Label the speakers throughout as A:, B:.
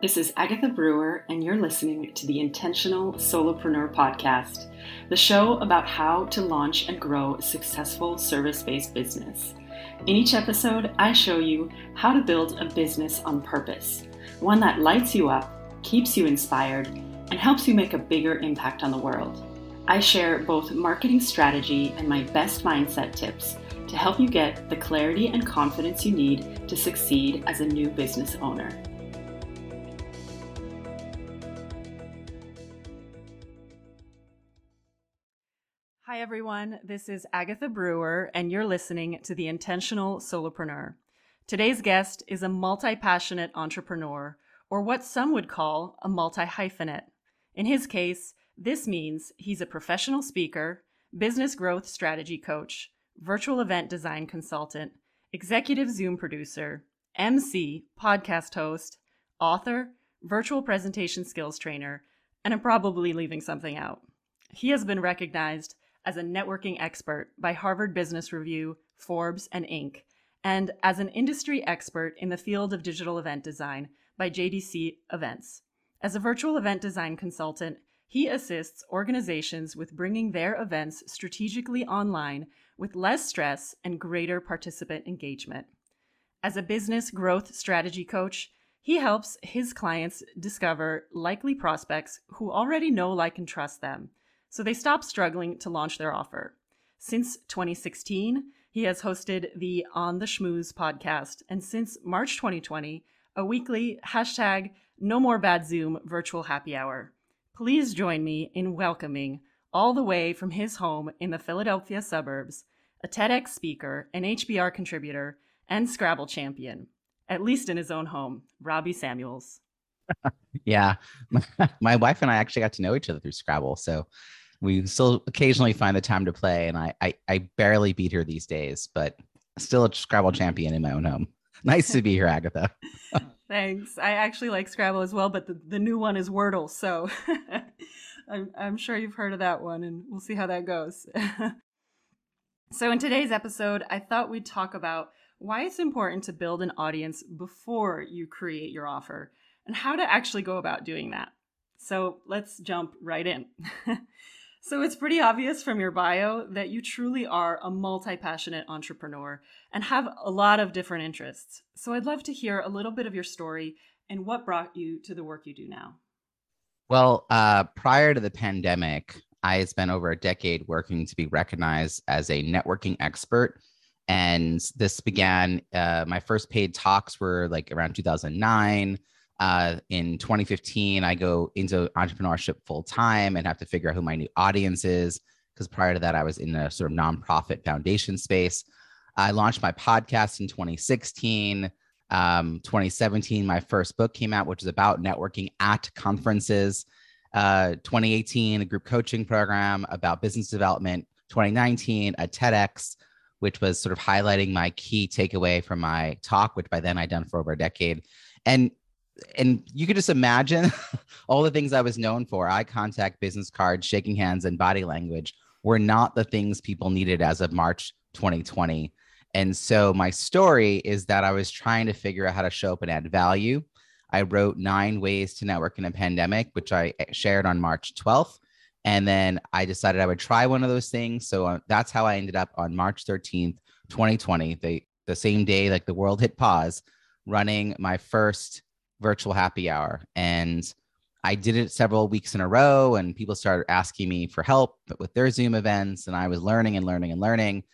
A: This is Agatha Brewer, and you're listening to the Intentional Solopreneur Podcast, the show about how to launch and grow a successful service based business. In each episode, I show you how to build a business on purpose, one that lights you up, keeps you inspired, and helps you make a bigger impact on the world. I share both marketing strategy and my best mindset tips to help you get the clarity and confidence you need to succeed as a new business owner. Hi, everyone. This is Agatha Brewer, and you're listening to The Intentional Solopreneur. Today's guest is a multi passionate entrepreneur, or what some would call a multi hyphenate. In his case, this means he's a professional speaker, business growth strategy coach, virtual event design consultant, executive Zoom producer, MC, podcast host, author, virtual presentation skills trainer, and I'm probably leaving something out. He has been recognized as a networking expert by Harvard Business Review, Forbes, and Inc., and as an industry expert in the field of digital event design by JDC Events. As a virtual event design consultant, he assists organizations with bringing their events strategically online with less stress and greater participant engagement. As a business growth strategy coach, he helps his clients discover likely prospects who already know, like, and trust them, so they stop struggling to launch their offer. Since 2016, he has hosted the On the Schmooze podcast, and since March 2020, a weekly hashtag no more bad Zoom virtual happy hour. Please join me in welcoming, all the way from his home in the Philadelphia suburbs, a TEDx speaker, an HBR contributor, and Scrabble champion, at least in his own home, Robbie Samuels.
B: Yeah, my, wife and I actually got to know each other through Scrabble, so we still occasionally find the time to play. And I, I, I barely beat her these days, but still a Scrabble champion in my own home. Nice to be here, Agatha.
A: Thanks. I actually like Scrabble as well, but the, the new one is Wordle. So I'm, I'm sure you've heard of that one, and we'll see how that goes. so, in today's episode, I thought we'd talk about why it's important to build an audience before you create your offer and how to actually go about doing that. So, let's jump right in. So it's pretty obvious from your bio that you truly are a multi passionate entrepreneur and have a lot of different interests. So I'd love to hear a little bit of your story and what brought you to the work you do now.
B: Well, uh, prior to the pandemic, I spent over a decade working to be recognized as a networking expert. And this began, uh, my first paid talks were like around 2009 uh, in 2015, I go into entrepreneurship full time and have to figure out who my new audience is. Because prior to that, I was in a sort of nonprofit foundation space. I launched my podcast in 2016. Um, 2017, my first book came out, which is about networking at conferences. Uh, 2018, a group coaching program about business development. 2019, a TEDx, which was sort of highlighting my key takeaway from my talk, which by then I'd done for over a decade. And and you could just imagine all the things I was known for eye contact, business cards, shaking hands, and body language were not the things people needed as of March 2020. And so my story is that I was trying to figure out how to show up and add value. I wrote nine ways to network in a pandemic, which I eh, shared on March 12th. And then I decided I would try one of those things. So uh, that's how I ended up on March 13th, 2020, the, the same day like the world hit pause, running my first virtual happy hour. And I did it several weeks in a row, and people started asking me for help with their Zoom events. And I was learning and learning and learning.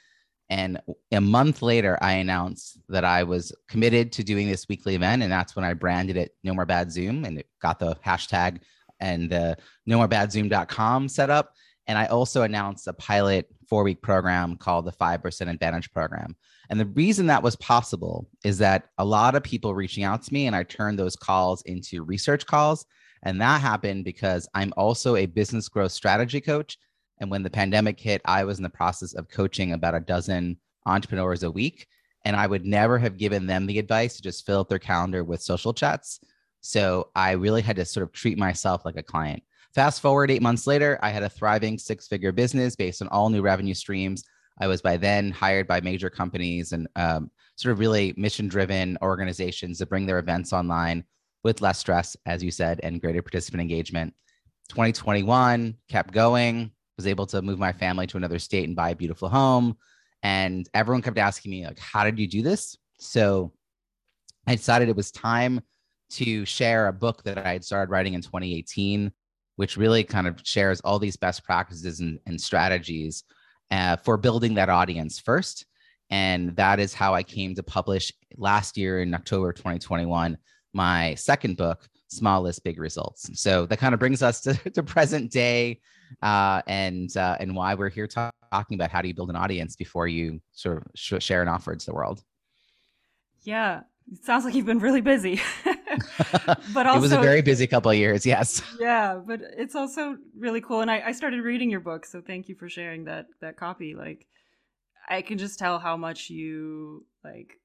B: And a month later, I announced that I was committed to doing this weekly event. And that's when I branded it No More Bad Zoom and it got the hashtag and the no more bad zoom.com set up. And I also announced a pilot four week program called the 5% Advantage Program. And the reason that was possible is that a lot of people reaching out to me and I turned those calls into research calls. And that happened because I'm also a business growth strategy coach. And when the pandemic hit, I was in the process of coaching about a dozen entrepreneurs a week. And I would never have given them the advice to just fill up their calendar with social chats. So I really had to sort of treat myself like a client. Fast forward eight months later, I had a thriving six figure business based on all new revenue streams I was by then hired by major companies and um, sort of really mission driven organizations to bring their events online. with less stress, as you said, and greater participant engagement. 2021 kept going, was able to move my family to another state and buy a beautiful home. And everyone kept asking me, like, how did you do this? So I decided it was time to share a book that I had started writing in 2018, which really kind of shares all these best practices and, and strategies uh, for building that audience first. And that is how I came to publish last year in October 2021 my second book, Small List Big Results. So that kind of brings us to, to present day uh, and uh, and why we're here talk, talking about how do you build an audience before you sort of sh- share an offer to the world.
A: Yeah, it sounds like you've been really busy.
B: but also, it was a very busy couple of years. Yes.
A: Yeah, but it's also really cool. And I, I started reading your book, so thank you for sharing that that copy. Like, I can just tell how much you like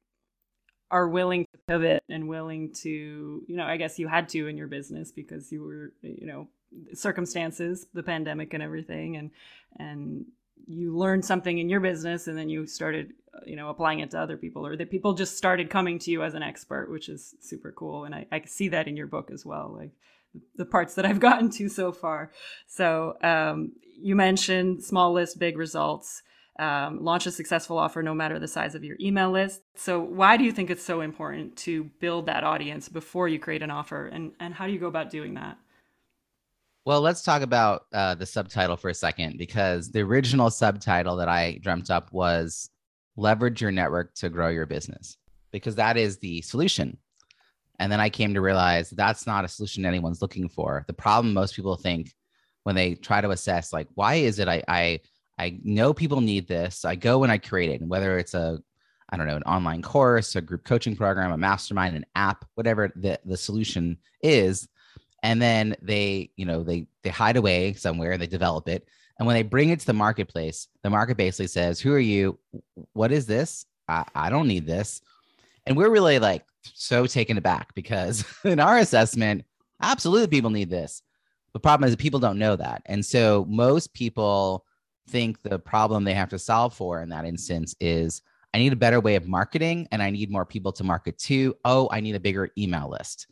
A: are willing to pivot and willing to, you know, I guess you had to in your business because you were, you know, circumstances, the pandemic and everything, and and you learned something in your business and then you started you know applying it to other people or that people just started coming to you as an expert which is super cool. And i, I see that in your book as well like the parts that i've gotten to so far. So um, you mentioned small list big results. Um, launch a successful offer no matter the size of your email list. So why do you think it's so important to build that audience before you create an offer? And, and how do you go about doing that?
B: Well, let's talk about uh, the subtitle for a second because the original subtitle that I dreamt up was leverage your network to grow your business because that is the solution. And then I came to realize that's not a solution anyone's looking for. The problem most people think when they try to assess, like, why is it I I I know people need this. I go and I create it, and whether it's a I don't know, an online course, a group coaching program, a mastermind, an app, whatever the, the solution is, and then they you know they they hide away somewhere and they develop it and when they bring it to the marketplace the market basically says who are you? What is this? I, I don't need this. And we're really like so taken aback because in our assessment absolutely people need this. The problem is that people don't know that. And so most people think the problem they have to solve for in that instance is i need a better way of marketing and i need more people to market to. Oh i need a bigger email list.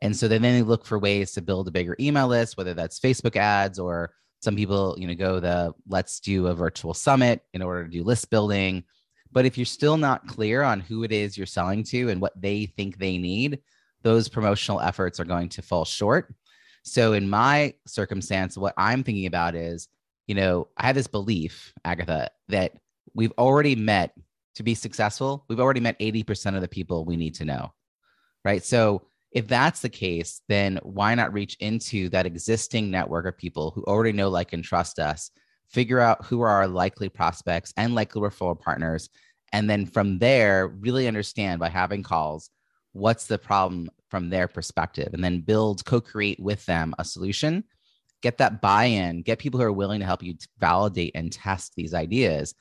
B: And so then they look for ways to build a bigger email list, whether that's Facebook ads or some people, you know, go the let's do a virtual summit in order to do list building. But if you're still not clear on who it is you're selling to and what they think they need, those promotional efforts are going to fall short. So in my circumstance, what I'm thinking about is, you know, I have this belief, Agatha, that we've already met to be successful, we've already met 80% of the people we need to know. Right. So if that's the case, then why not reach into that existing network of people who already know, like, and trust us, figure out who are our likely prospects and likely referral partners. And then from there, really understand by having calls what's the problem from their perspective, and then build, co create with them a solution. Get that buy in, get people who are willing to help you validate and test these ideas.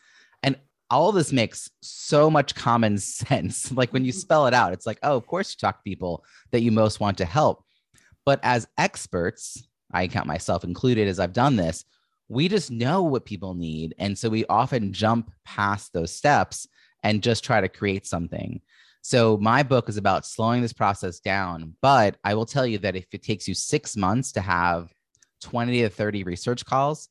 B: All this makes so much common sense. Like when you mm-hmm. spell it out, it's like, oh, of course you talk to people that you most want to help. But as experts, I count myself included as I've done this, we just know what people need. And so we often jump past those steps and just try to create something. So my book is about slowing this process down. But I will tell you that if it takes you six months to have 20 to 30 research calls,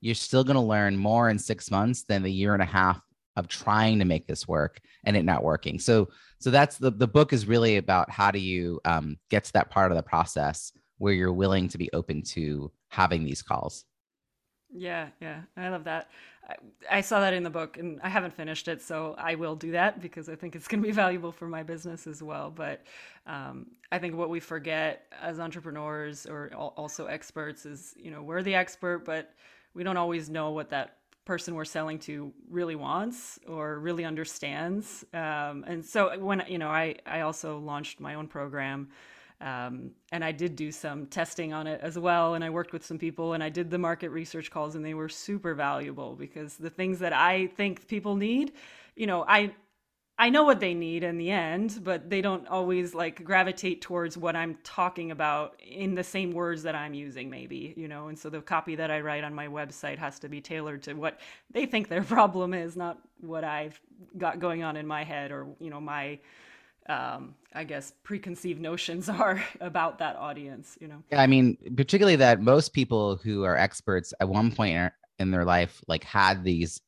B: you're still going to learn more in six months than the year and a half of trying to make this work and it not working. So so that's the the book is really about how do you um, get to that part of the process where you're willing to be open to having these calls.
A: Yeah, yeah, I love that. I, I saw that in the book, and I haven't finished it, so I will do that because I think it's going to be valuable for my business as well. But um, I think what we forget as entrepreneurs or also experts is, you know, we're the expert, but we don't always know what that person we're selling to really wants or really understands. Um, and so when you know, I I also launched my own program. Um, and I did do some testing on it as well. And I worked with some people and I did the market research calls, and they were super valuable because the things that I think people need, you know, I I know what they need in the end, but they don't always like gravitate towards what I'm talking about in the same words that I'm using, maybe, you know. And so the copy that I write on my website has to be tailored to what they think their problem is, not what I've got going on in my head or, you know, my um, I guess, preconceived notions are about that audience, you know?
B: Yeah, I mean, particularly that most people who are experts at one point in their life, like had these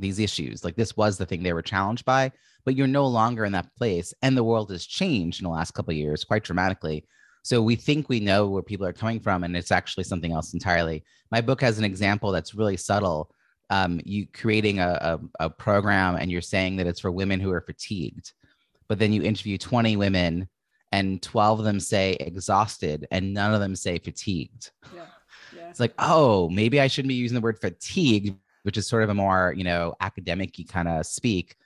B: these issues. Like this was the thing they were challenged by, but you're no longer in that place. And the world has changed in the last couple of years quite dramatically. So we think we know where people are coming from, and it's actually something else entirely. My book has an example that's really subtle. Um, you creating a, a, a program and you're saying that it's for women who are fatigued, but then you interview 20 women and 12 of them say exhausted and none of them say fatigued. Yeah. Yeah. It's like, oh, maybe I shouldn't be using the word fatigued, which is sort of a more, you know, academic kind of speak.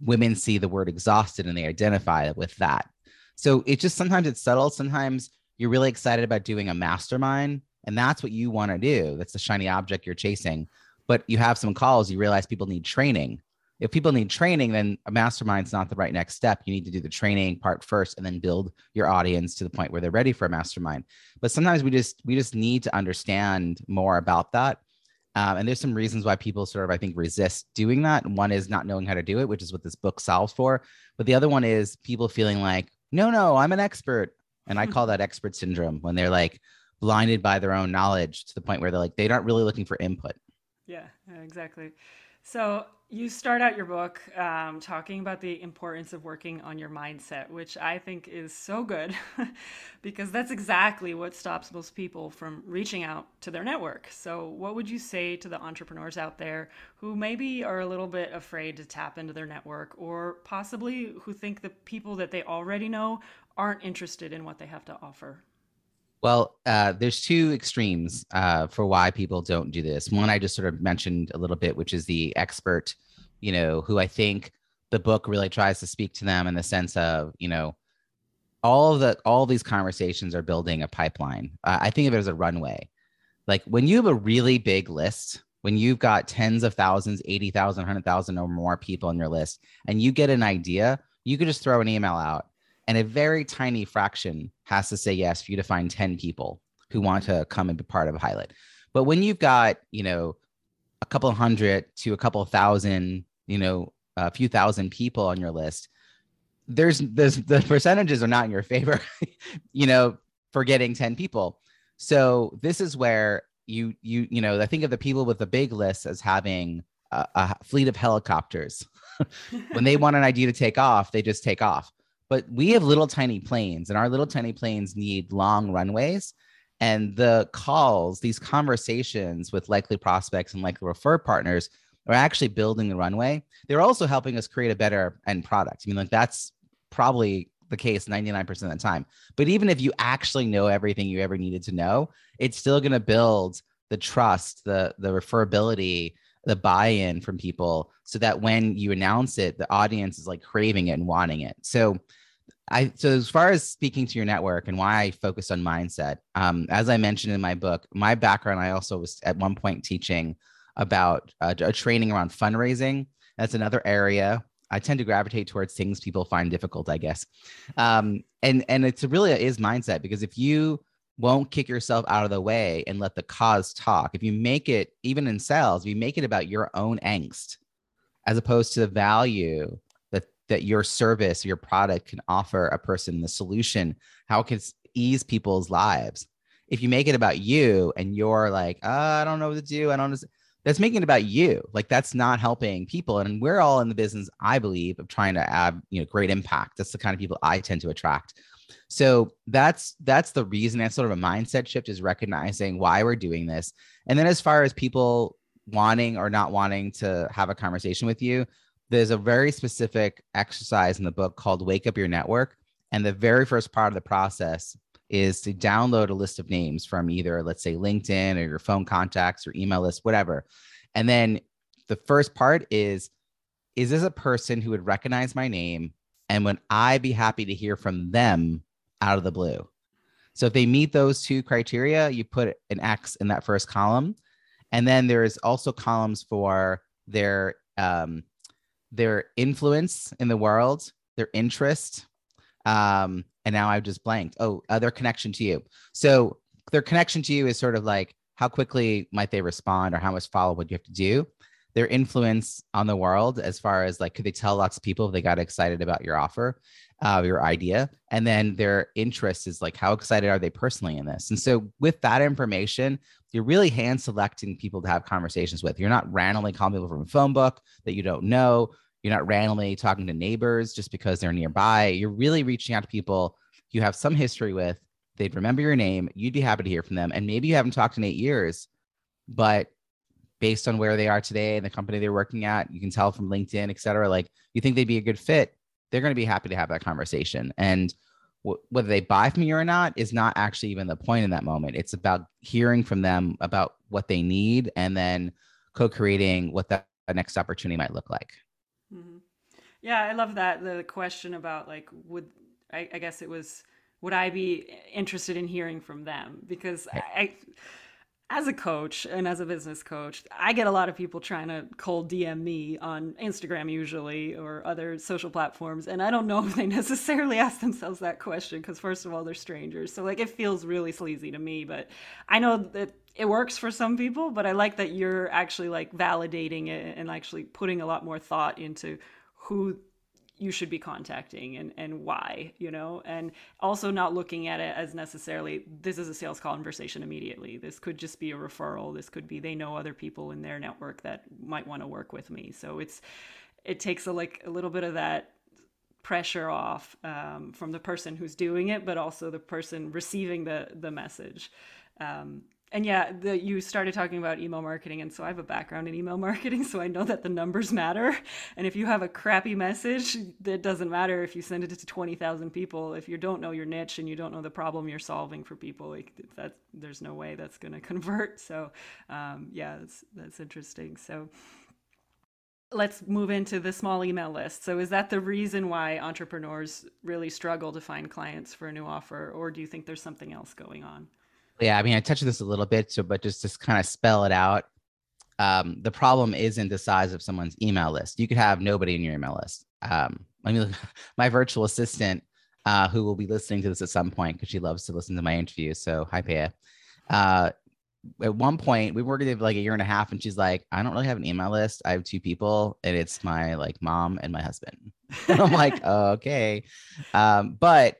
B: Women see the word exhausted and they identify with that. So it just sometimes it's subtle. Sometimes you're really excited about doing a mastermind, and that's what you want to do. That's the shiny object you're chasing. But you have some calls, you realize people need training. If people need training, then a mastermind's not the right next step. You need to do the training part first and then build your audience to the point where they're ready for a mastermind. But sometimes we just we just need to understand more about that. Um, and there's some reasons why people sort of, I think, resist doing that. One is not knowing how to do it, which is what this book solves for. But the other one is people feeling like, no, no, I'm an expert. And I call that expert syndrome when they're like blinded by their own knowledge to the point where they're like, they aren't really looking for input.
A: Yeah, exactly. So you start out your book um, talking about the importance of working on your mindset, which I think is so good because that's exactly what stops most people from reaching out to their network. So, what would you say to the entrepreneurs out there who maybe are a little bit afraid to tap into their network or possibly who think the people that they already know aren't interested in what they have to offer?
B: Well, uh, there's two extremes uh, for why people don't do this. One I just sort of mentioned a little bit, which is the expert, you know, who I think the book really tries to speak to them in the sense of, you know, all of the all these conversations are building a pipeline. Uh, I think of it as a runway. Like when you have a really big list, when you've got tens of thousands, 80,000, 100,000 or more people on your list, and you get an idea, you could just throw an email out and a very tiny fraction has to say yes for you to find 10 people who want to come and be part of a pilot. But when you've got, you know, a couple hundred to a couple thousand, you know, a few thousand people on your list, there's there's the percentages are not in your favor, you know, for getting 10 people. So this is where you you you know, I think of the people with the big list as having a, a fleet of helicopters. when they want an idea to take off, they just take off but we have little tiny planes and our little tiny planes need long runways. And the calls these conversations with likely prospects and likely refer partners are actually building the runway. They're also helping us create a better end product. I mean like that's probably the case 99% of the time. But even if you actually know everything you ever needed to know it's still going to build the trust the the referability the buy-in from people so that when you announce it the audience is like craving it and wanting it. So i so as far as speaking to your network and why i focus on mindset um, as i mentioned in my book my background i also was at one point teaching about uh, a training around fundraising. That's another area. I tend to gravitate towards things people find difficult i guess. Um, and and it's really is mindset because if you won't kick yourself out of the way and let the cause talk. If you make it, even in sales, if you make it about your own angst as opposed to the value that, that your service, your product can offer a person, the solution, how it can ease people's lives. If you make it about you and you're like, oh, I don't know what to do, I don't. That's making it about you. Like that's not helping people. And we're all in the business, I believe, of trying to have you know, great impact. That's the kind of people I tend to attract. So that's that's the reason. That's sort of a mindset shift is recognizing why we're doing this. And then as far as people wanting or not wanting to have a conversation with you, there's a very specific exercise in the book called Wake Up Your Network. And the very first part of the process is to download a list of names from either, let's say, LinkedIn or your phone contacts or email list, whatever. And then the first part is Is this a person who would recognize my name and would I be happy to hear from them out of the blue? So if they meet those two criteria, you put an X in that first column. And then there's also columns for their um, their influence in the world, their interest, um, and now I've just blanked. Oh, uh, their connection to you. So their connection to you is sort of like how quickly might they respond or how much follow would you have to do. Their influence on the world as far as like could they tell lots of people if they got excited about your offer uh, your idea? And then their interest is like how excited are they personally in this? And so with that information you're really hand selecting people to have conversations with. You're not randomly calling people from a phone book that you don't know. You're not randomly talking to neighbors just because they're nearby. You're really reaching out to people you have some history with. They'd remember your name. You'd be happy to hear from them. And maybe you haven't talked in eight years but based on where they are today and the company they're working at, you can tell from LinkedIn, et cetera, like you think they'd be a good fit, they're going to be happy to have that conversation. And w- whether they buy from you or not is not actually even the point in that moment. It's about hearing from them about what they need and then co creating what that next opportunity might look like.
A: Mm-hmm. Yeah, I love that. The question about like, would I, I guess it was, would I be interested in hearing from them? Because I, I as a coach and as a business coach, I get a lot of people trying to cold DM me on Instagram usually or other social platforms. And I don't know if they necessarily ask themselves that question because, first of all, they're strangers. So, like, it feels really sleazy to me. But I know that it works for some people, but I like that you're actually like validating it and actually putting a lot more thought into who you should be contacting and, and why, you know, and also not looking at it as necessarily this is a sales conversation immediately. This could just be a referral. This could be they know other people in their network that might want to work with me. So it's it takes a like a little bit of that pressure off um, from the person who's doing it, but also the person receiving the the message. Um, and yeah, the, you started talking about email marketing, and so I have a background in email marketing, so I know that the numbers matter. And if you have a crappy message, it doesn't matter if you send it to twenty thousand people. If you don't know your niche and you don't know the problem you're solving for people, like that, there's no way that's going to convert. So, um, yeah, that's that's interesting. So, let's move into the small email list. So, is that the reason why entrepreneurs really struggle to find clients for a new offer, or do you think there's something else going on?
B: Yeah, I mean, I touched this a little bit, so but just to kind of spell it out, um, the problem isn't the size of someone's email list. You could have nobody in your email list. Um, I mean, my virtual assistant, uh, who will be listening to this at some point because she loves to listen to my interviews. So hi, Paya. Uh, at one point, we worked together like a year and a half, and she's like, "I don't really have an email list. I have two people, and it's my like mom and my husband." and I'm like, oh, "Okay," um, but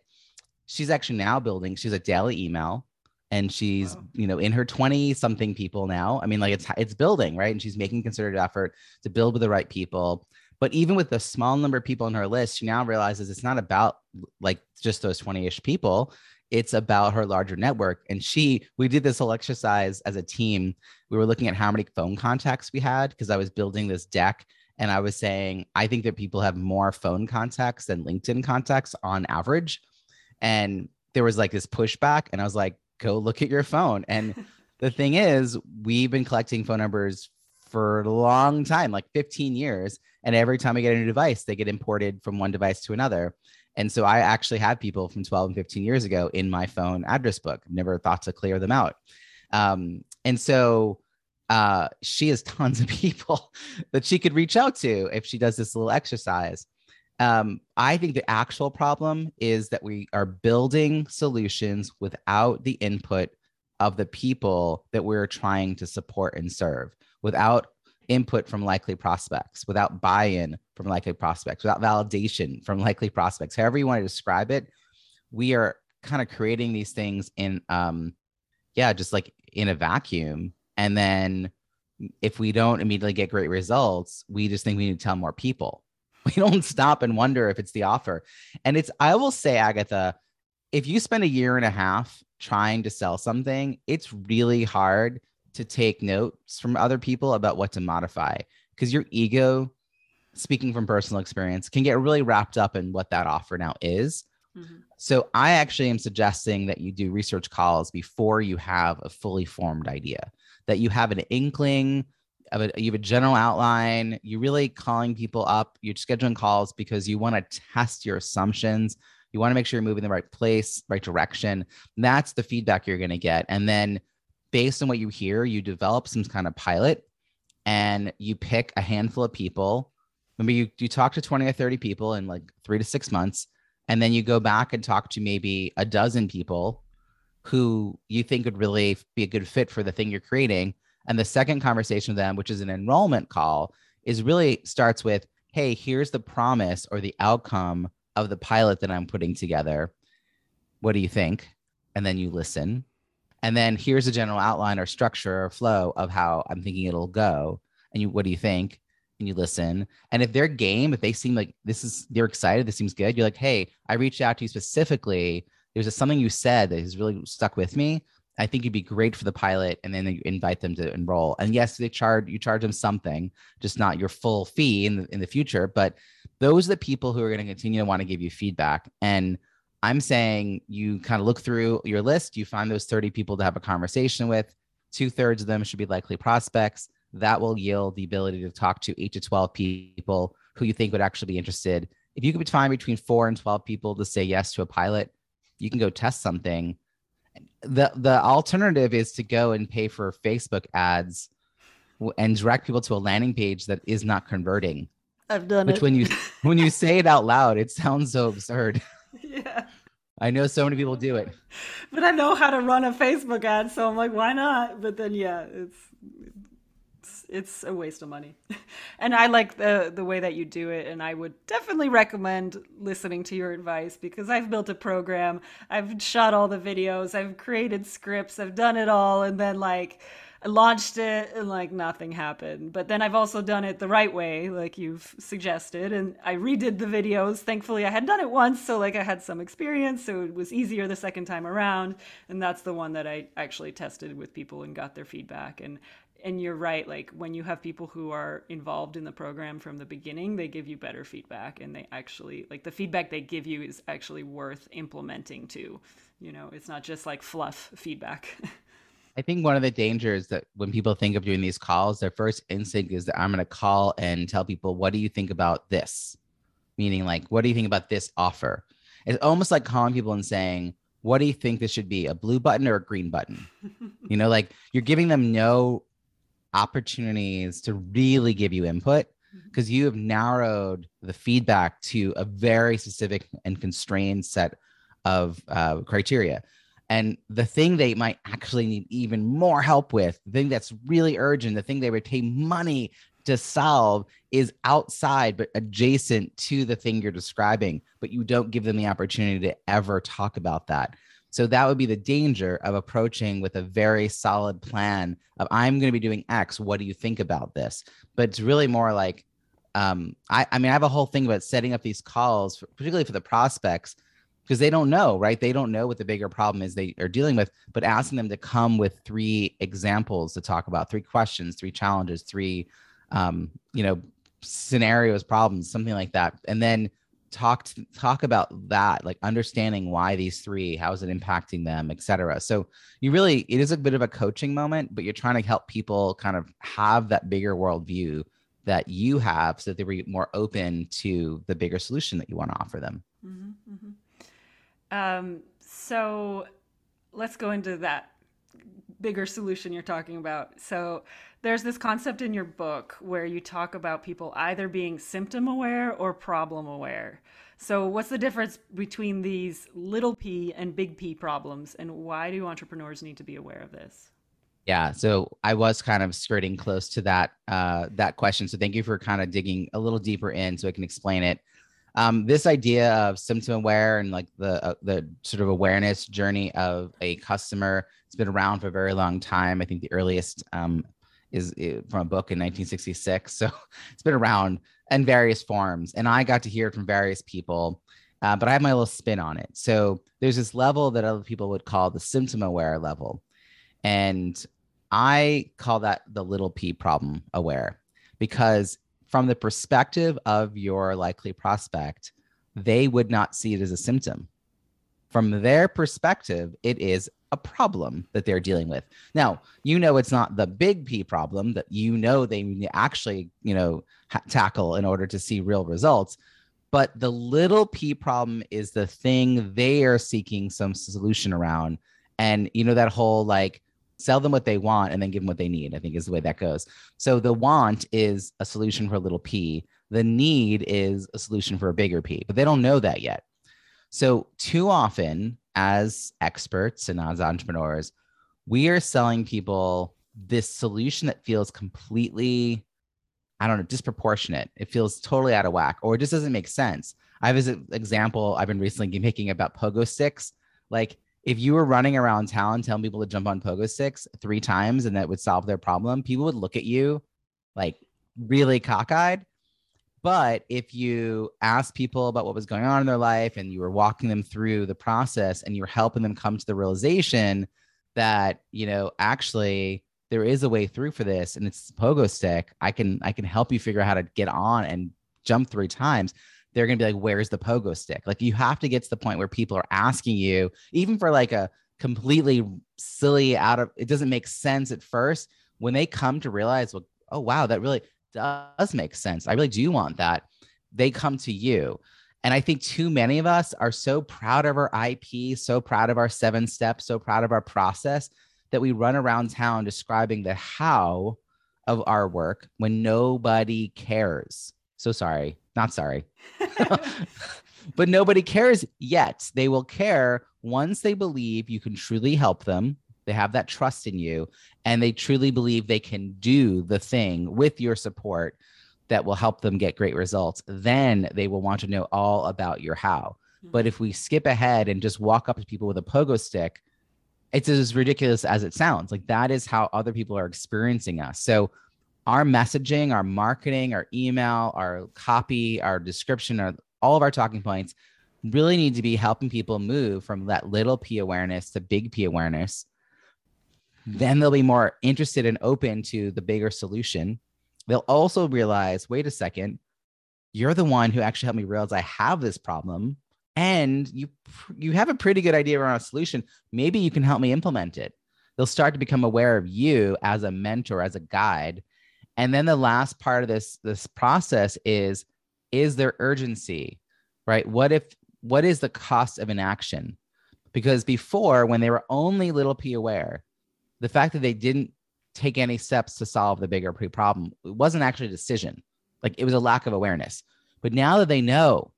B: she's actually now building. She's a daily email and she's wow. you know in her 20 something people now. I mean like it's it's building right? And she's making concerted effort to build with the right people. But even with the small number of people on her list she now realizes it's not about like just those 20ish people. It's about her larger network. And she we did this whole exercise as a team. We were looking at how many phone contacts we had because i was building this deck and i was saying i think that people have more phone contacts than linkedin contacts on average. And there was like this pushback and i was like go look at your phone. And the thing is, we've been collecting phone numbers for a long time, like 15 years. And every time I get a new device, they get imported from one device to another. And so I actually have people from 12 and 15 years ago in my phone address book. Never thought to clear them out. Um, and so uh, she has tons of people that she could reach out to if she does this little exercise. Um, I think the actual problem is that we are building solutions without the input of the people that we're trying to support and serve, without input from likely prospects, without buy in from likely prospects, without validation from likely prospects, however you want to describe it. We are kind of creating these things in, um, yeah, just like in a vacuum. And then if we don't immediately get great results, we just think we need to tell more people we don't stop and wonder if it's the offer. And it's, I will say, Agatha, if you spend a year and a half trying to sell something, it's really hard to take notes from other people about what to modify because your ego, speaking from personal experience, can get really wrapped up in what that offer now is. Mm-hmm. So I actually am suggesting that you do research calls before you have a fully formed idea, that you have an inkling a, you have a general outline. You're really calling people up. You're scheduling calls because you want to test your assumptions. You want to make sure you're moving the right place, right direction. That's the feedback you're going to get. And then based on what you hear, you develop some kind of pilot and you pick a handful of people. Maybe you, you talk to 20 or 30 people in like three to six months. And then you go back and talk to maybe a dozen people who you think would really be a good fit for the thing you're creating And the second conversation with them, which is an enrollment call, is really starts with, hey, here's the promise or the outcome of the pilot that I'm putting together. What do you think? And then you listen. And then here's a general outline or structure or flow of how I'm thinking it'll go. And you, what do you think? And you listen. And if they're game, if they seem like this is, they're excited, this seems good, you're like, hey, I reached out to you specifically. There's something you said that has really stuck with me. I think you'd be great for the pilot, and then you invite them to enroll. And yes, they charge you charge them something, just not your full fee in the in the future. But those are the people who are going to continue to want to give you feedback. And I'm saying you kind of look through your list, you find those 30 people to have a conversation with. Two thirds of them should be likely prospects. That will yield the ability to talk to eight to 12 people who you think would actually be interested. If you could find between four and 12 people to say yes to a pilot, you can go test something the the alternative is to go and pay for Facebook ads and direct people to a landing page that is not converting.
A: I've done
B: which
A: it.
B: when you when you say it out loud, it sounds so absurd.
A: Yeah.
B: I know so many people do it.
A: But I know how to run a Facebook ad, so I'm like, why not? But then yeah, it's it's a waste of money. and I like the the way that you do it and I would definitely recommend listening to your advice because I've built a program, I've shot all the videos, I've created scripts, I've done it all and then like launched it and like nothing happened. But then I've also done it the right way, like you've suggested, and I redid the videos. Thankfully, I had done it once, so like I had some experience, so it was easier the second time around. And that's the one that I actually tested with people and got their feedback. And and you're right like when you have people who are involved in the program from the beginning they give you better feedback and they actually like the feedback they give you is actually worth implementing too you know it's not just like fluff feedback
B: I think one of the dangers that when people think of doing these calls, their first instinct is that I'm going to call and tell people, what do you think about this? Meaning, like, what do you think about this offer? It's almost like calling people and saying, what do you think this should be, a blue button or a green button? you know, like you're giving them no opportunities to really give you input because you have narrowed the feedback to a very specific and constrained set of uh, criteria. And the thing they might actually need even more help with, the thing that's really urgent, the thing they would pay money to solve is outside but adjacent to the thing you're describing, but you don't give them the opportunity to ever talk about that. So that would be the danger of approaching with a very solid plan of I'm going to be doing X. What do you think about this? But it's really more like, um, I, I mean, I have a whole thing about setting up these calls, particularly for the prospects, because they don't know, right? They don't know what the bigger problem is they are dealing with, but asking them to come with three examples to talk about, three questions, three challenges, three, um, you know, scenarios, problems, something like that. And then talk to, talk about that like understanding why these three how is it impacting them etc so you really it is a bit of a coaching moment but you're trying to help people kind of have that bigger worldview that you have so that they were more open to the bigger solution that you want to offer them
A: mm-hmm, mm-hmm. Um, so let's go into that bigger solution you're talking about so there's this concept in your book where you talk about people either being symptom aware or problem aware. So, what's the difference between these little p and big P problems, and why do entrepreneurs need to be aware of this?
B: Yeah, so I was kind of skirting close to that uh, that question. So, thank you for kind of digging a little deeper in, so I can explain it. Um, this idea of symptom aware and like the uh, the sort of awareness journey of a customer, it's been around for a very long time. I think the earliest um, is, is from a book in 1966. So it's been around in various forms. And I got to hear it from various people, uh, but I have my little spin on it. So there's this level that other people would call the symptom aware level. And I call that the little p problem aware because from the perspective of your likely prospect, they would not see it as a symptom. From their perspective, it is a problem that they're dealing with. Now, you know it's not the big P problem that you know they actually, you know, ha- tackle in order to see real results, but the little p problem is the thing they are seeking some solution around. And you know that whole like sell them what they want and then give them what they need, I think is the way that goes. So the want is a solution for a little p. The need is a solution for a bigger P, but they don't know that yet. So, too often, as experts and as entrepreneurs, we are selling people this solution that feels completely I don't know, disproportionate. It feels totally out of whack, or it just doesn't make sense. I have an example I've been recently making about pogo sticks. Like if you were running around town telling people to jump on pogo sticks three times and that would solve their problem, people would look at you like really cockeyed. But if you asked people about what was going on in their life and you were walking them through the process and you were helping them come to the realization that, you know, actually there is a way through for this and it's pogo stick, I can I can help you figure out how to get on and jump three times they're going to be like, where's the pogo stick? Like you have to get to the point where people are asking you, even for like a completely silly out of it doesn't make sense at first. When they come to realize, well, oh wow, that really does make sense. I really do want that. They come to you. And I think too many of us are so proud of our IP, so proud of our seven steps, so proud of our process that we run around town describing the how of our work when nobody cares. So sorry, not sorry. but nobody cares yet. They will care once they believe you can truly help them. They have that trust in you and they truly believe they can do the thing with your support that will help them get great results. Then they will want to know all about your how. Mm-hmm. But if we skip ahead and just walk up to people with a pogo stick, it's as ridiculous as it sounds. Like that is how other people are experiencing us. So our messaging, our marketing, our email, our copy, our description, our, all of our talking points really need to be helping people move from that little P awareness to big P awareness. Then they'll be more interested and open to the bigger solution. They'll also realize wait a second, you're the one who actually helped me realize I have this problem. And you you have a pretty good idea around a solution. Maybe you can help me implement it. They'll start to become aware of you as a mentor, as a guide, and then the last part of this this process is is there urgency right? What if what is the cost of inaction because before when they were only little p aware the fact that they didn't take any steps to solve the bigger pre problem it wasn't actually a decision. Like it was a lack of awareness. But now that they know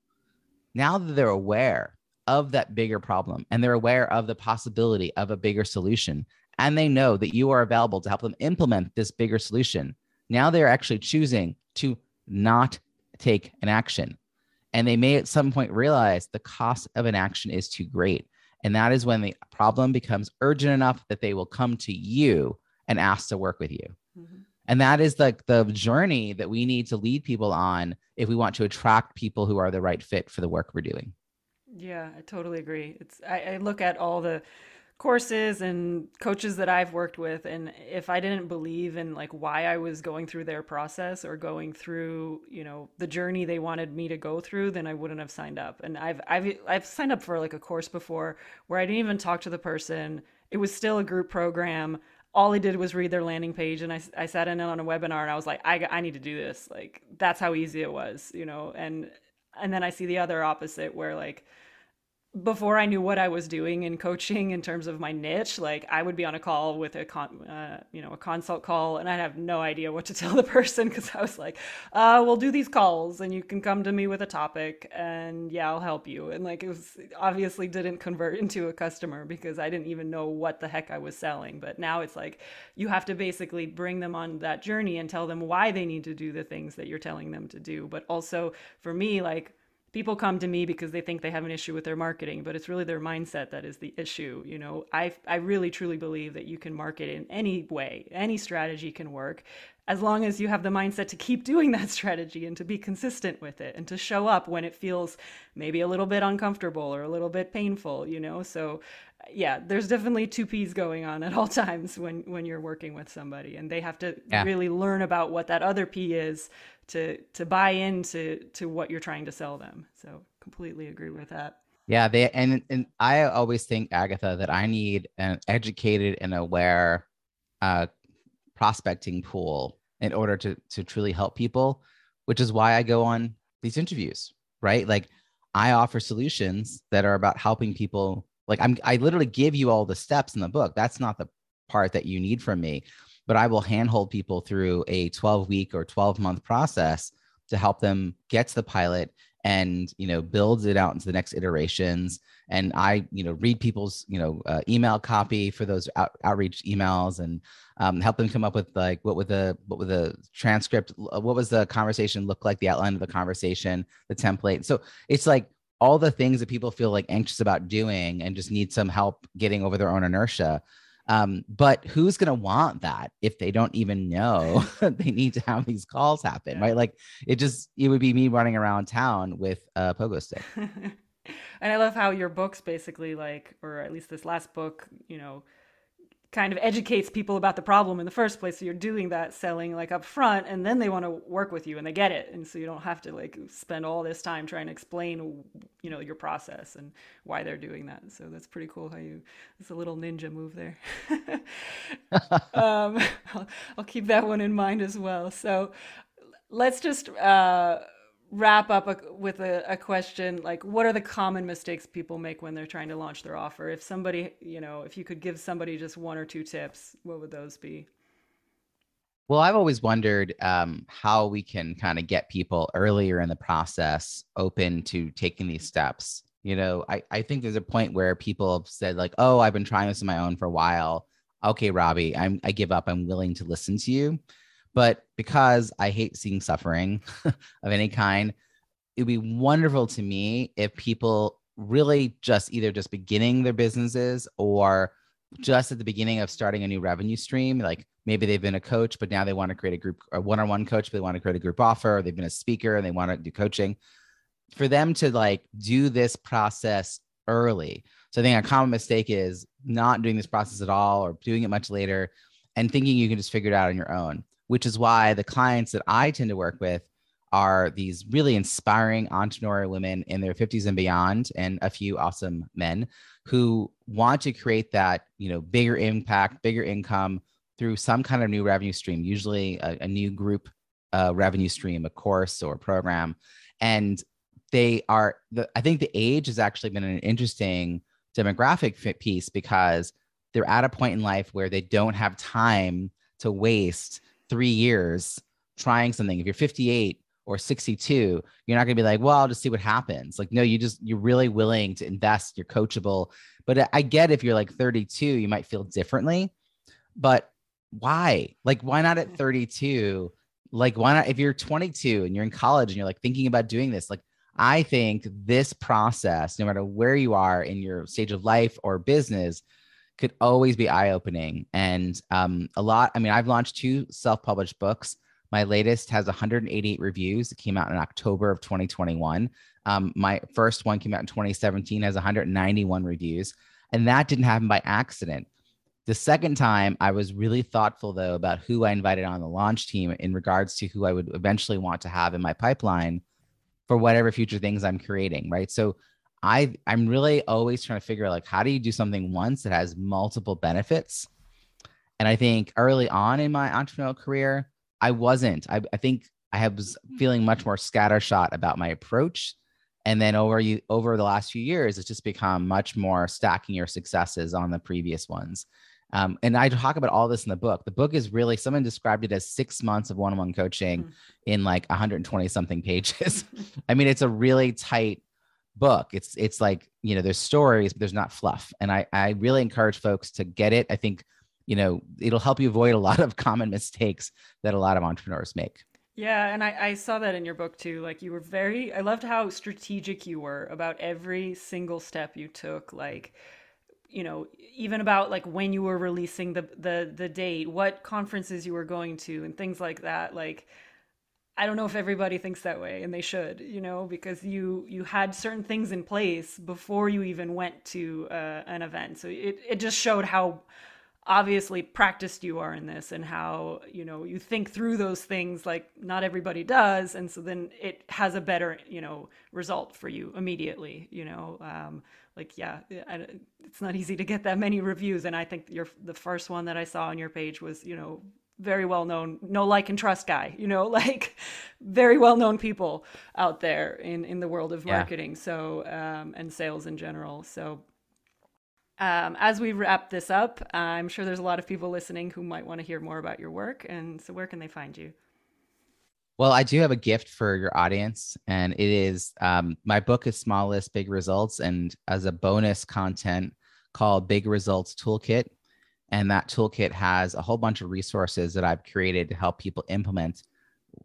B: now that they're aware of that bigger problem and they're aware of the possibility of a bigger solution and they know that you are available to help them implement this bigger solution now they're actually choosing to not take an action. And they may at some point realize the cost of an action is too great. And that is when the problem becomes urgent enough that they will come to you and ask to work with you. Mm-hmm. And that is like the, the journey that we need to lead people on if we want to attract people who are the right fit for the work we're doing.
A: Yeah, I totally agree. It's I, I look at all the courses and coaches that I've worked with and if I didn't believe in like why I was going through their process or going through, you know, the journey they wanted me to go through, then I wouldn't have signed up. And I've I've I've signed up for like a course before where I didn't even talk to the person. It was still a group program. All I did was read their landing page and I, I sat in on a webinar and I was like, I, I need to do this. Like, that's how easy it was, you know? And, and then I see the other opposite where like, before I knew what I was doing in coaching in terms of my niche, like I would be on a call with a con, uh, you know, a consult call, and I'd have no idea what to tell the person because I was like, uh, "We'll do these calls, and you can come to me with a topic, and yeah, I'll help you." And like it was obviously didn't convert into a customer because I didn't even know what the heck I was selling. But now it's like you have to basically bring them on that journey and tell them why they need to do the things that you're telling them to do. But also for me, like people come to me because they think they have an issue with their marketing but it's really their mindset that is the issue you know i i really truly believe that you can market in any way any strategy can work as long as you have the mindset to keep doing that strategy and to be consistent with it and to show up when it feels maybe a little bit uncomfortable or a little bit painful you know so yeah there's definitely two p's going on at all times when when you're working with somebody and they have to yeah. really learn about what that other p is to to buy into to what you're trying to sell them. So completely agree with that.
B: Yeah, they and and I always think Agatha that I need an educated and aware uh, prospecting pool in order to to truly help people, which is why I go on these interviews, right? Like I offer solutions that are about helping people. Like I'm I literally give you all the steps in the book. That's not the part that you need from me but I will handhold people through a 12 week or 12 month process to help them get to the pilot and you know builds it out into the next iterations. And i you know read people's you know uh, email copy for those out, outreach emails and um, help them come up with like what would the what would the transcript what was the conversation look like the outline of the conversation the template. So it's like all the things that people feel like anxious about doing and just need some help getting over their own inertia um, but who's going to want that if they don't even know they need to have these calls happen, yeah. right? Like it just, it would be me running around town with a pogo stick.
A: and I love how your books basically like, or at least this last book, you know, kind of educates people about the problem in the first place. So you're doing that selling like up front and then they want to work with you and they get it. And so you don't have to like spend all this time trying to explain, you know, your process and why they're doing that. So that's pretty cool how you, it's a little ninja move there. um, I'll, I'll, keep that one in mind as well. So let's just, uh, wrap up a, with a, a, question like what are the common mistakes people make when they're trying to launch their offer? If somebody you know if you could give somebody just one or two tips what would those be?
B: Well i've always wondered um, how we can kind of get people earlier in the process open to taking these steps. You know I, I think there's a point where people have said like oh i've been trying this on my own for a while. Okay robbie i'm i give up. I'm willing to listen to you but because I hate seeing suffering of any kind, it'd be wonderful to me if people really just either just beginning their businesses or just at the beginning of starting a new revenue stream, like maybe they've been a coach, but now they want to create a group, or one-on-one coach, but they want to create a group offer. they've been a speaker and they want to do coaching. For them to like do this process early. So I think a common mistake is not doing this process at all or doing it much later and thinking you can just figure it out on your own which is why the clients that I tend to work with are these really inspiring entrepreneurial women in their 50s and beyond and a few awesome men who want to create that you know bigger impact bigger income through some kind of new revenue stream usually a, a new group uh, revenue stream a course or a program. And they are the, i think the age has actually been an interesting demographic piece because they're at a point in life where they don't have time to waste three years trying something, if you're 58 or 62, you're not going to be like, well, I'll just see what happens. Like, no, you just, you're really willing to invest, you're coachable. But I get if you're like 32, you might feel differently. But why? Like, why not at mm-hmm. 32? Like, why not if you're 22 and you're in college and you're like thinking about doing this? Like, I think this process, no matter where you are in your stage of life or business, could always be eye opening. And um, a lot, I mean, I've launched two self published books. My latest has 188 reviews. It came out in October of 2021. Um, my first one came out in 2017, has 191 reviews. And that didn't happen by accident. The second time, I was really thoughtful, though, about who I invited on the launch team in regards to who I would eventually want to have in my pipeline for whatever future things I'm creating. Right. So I I'm really always trying to figure out like how do you do something once that has multiple benefits. And I think early on in my entrepreneurial career, I wasn't. I, I think I was feeling much more scattershot about my approach. And then over you over the last few years, it's just become much more stacking your successes on the previous ones. Um, and I talk about all this in the book. The book is really someone described it as six months of one-on-one coaching mm-hmm. in like 120 something pages. I mean, it's a really tight book. It's it's like you know there's stories, but there's not fluff. And I I really encourage folks to get it. I think you know it'll help you avoid a lot of common mistakes that a lot of entrepreneurs make.
A: Yeah, and I, I saw that in your book too. Like you were very, I loved how strategic you were about every single step you took. Like, you know, even about like when you were releasing the the the date, what conferences you were going to, and things like that. Like, I don't know if everybody thinks that way and they should, you know, because you you had certain things in place before you even went to uh, an event. So it it just showed how obviously practiced you are in this and how, you know, you think through those things like not everybody does and so then it has a better, you know, result for you immediately, you know. Um, like yeah, it's not easy to get that many reviews and I think your the first one that I saw on your page was, you know, very well known, no like and trust guy, you know, like very well known people out there in, in the world of marketing. Yeah. So, um, and sales in general. So, um, as we wrap this up, I'm sure there's a lot of people listening who might want to hear more about your work. And so, where can they find you?
B: Well, I do have a gift for your audience, and it is um, my book is Small List Big Results, and as a bonus content called Big Results Toolkit. And that toolkit has a whole bunch of resources that I've created to help people implement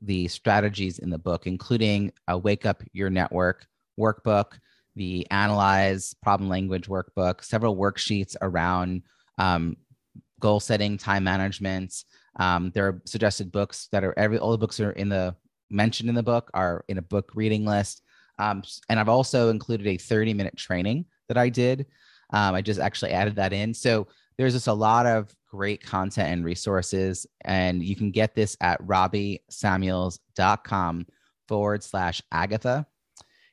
B: the strategies in the book, including a Wake Up Your Network workbook, the Analyze Problem Language workbook, several worksheets around um, goal setting, time management, um, there are suggested books that are every all the books are in the mentioned in the book are in a book reading list. Um, and I've also included a 30 minute training that I did. Um, I just actually added that in. So there's just a lot of great content and resources. And you can get this at robbiesamuels.com forward slash Agatha.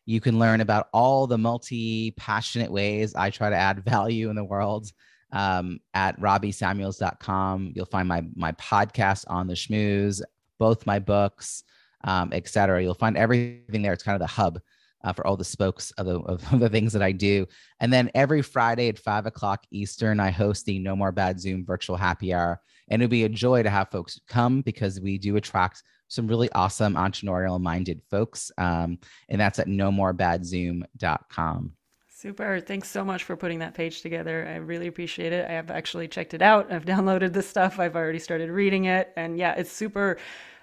B: You can learn about all the multi passionate ways I try to add value in the world um, at robbiesamuels.com. You'll find my my podcast on the schmooze, both my books, um, etc. You'll find everything there. It's kind of the hub uh, for all the spokes of the, of the things that I do. And then every Friday at five o'clock Eastern, I host the No More Bad Zoom virtual happy hour. And it'd be a joy to have folks come because we do attract some really awesome entrepreneurial minded folks. Um, and that's at nomorebadzoom.com.
A: Super. Thanks so much for putting that page together. I really appreciate it. I have actually checked it out. I've downloaded the stuff. I've already started reading it. And yeah, it's super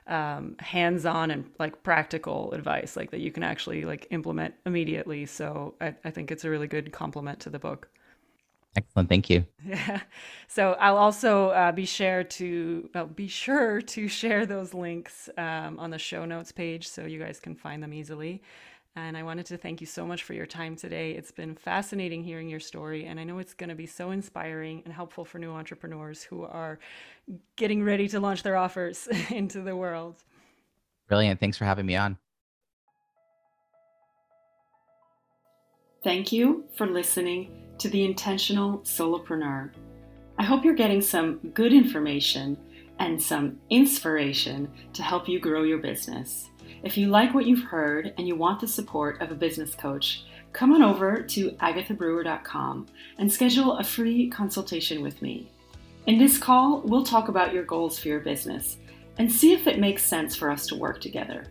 A: um, hands-on and like practical advice like that you can actually like implement immediately. So I, I think it's a really good complement to the book.
B: Excellent. Thank you.
A: Yeah. So I'll also uh, be sure to well, be sure to share those links um, on the show notes page so you guys can find them easily. And I wanted to thank you so much for your time today. It's been fascinating hearing your story, and I know it's going to be so inspiring and helpful for new entrepreneurs who are getting ready to launch their offers into the world.
B: Brilliant. Thanks for having me on.
A: Thank you for listening to The Intentional Solopreneur. I hope you're getting some good information and some inspiration to help you grow your business. If you like what you've heard and you want the support of a business coach, come on over to agathabrewer.com and schedule a free consultation with me. In this call, we'll talk about your goals for your business and see if it makes sense for us to work together.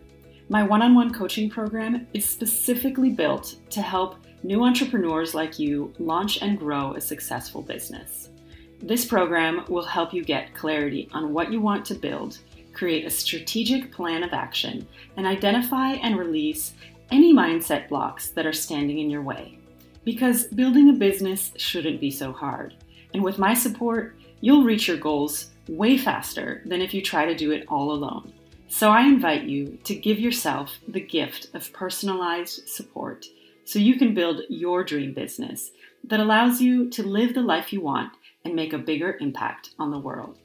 A: My one on one coaching program is specifically built to help new entrepreneurs like you launch and grow a successful business. This program will help you get clarity on what you want to build create a strategic plan of action, and identify and release any mindset blocks that are standing in your way. Because building a business shouldn't be so hard. And with my support, you'll reach your goals way faster than if you try to do it all alone. So I invite you to give yourself the gift of personalized support so you can build your dream business that allows you to live the life you want and make a bigger impact on the world.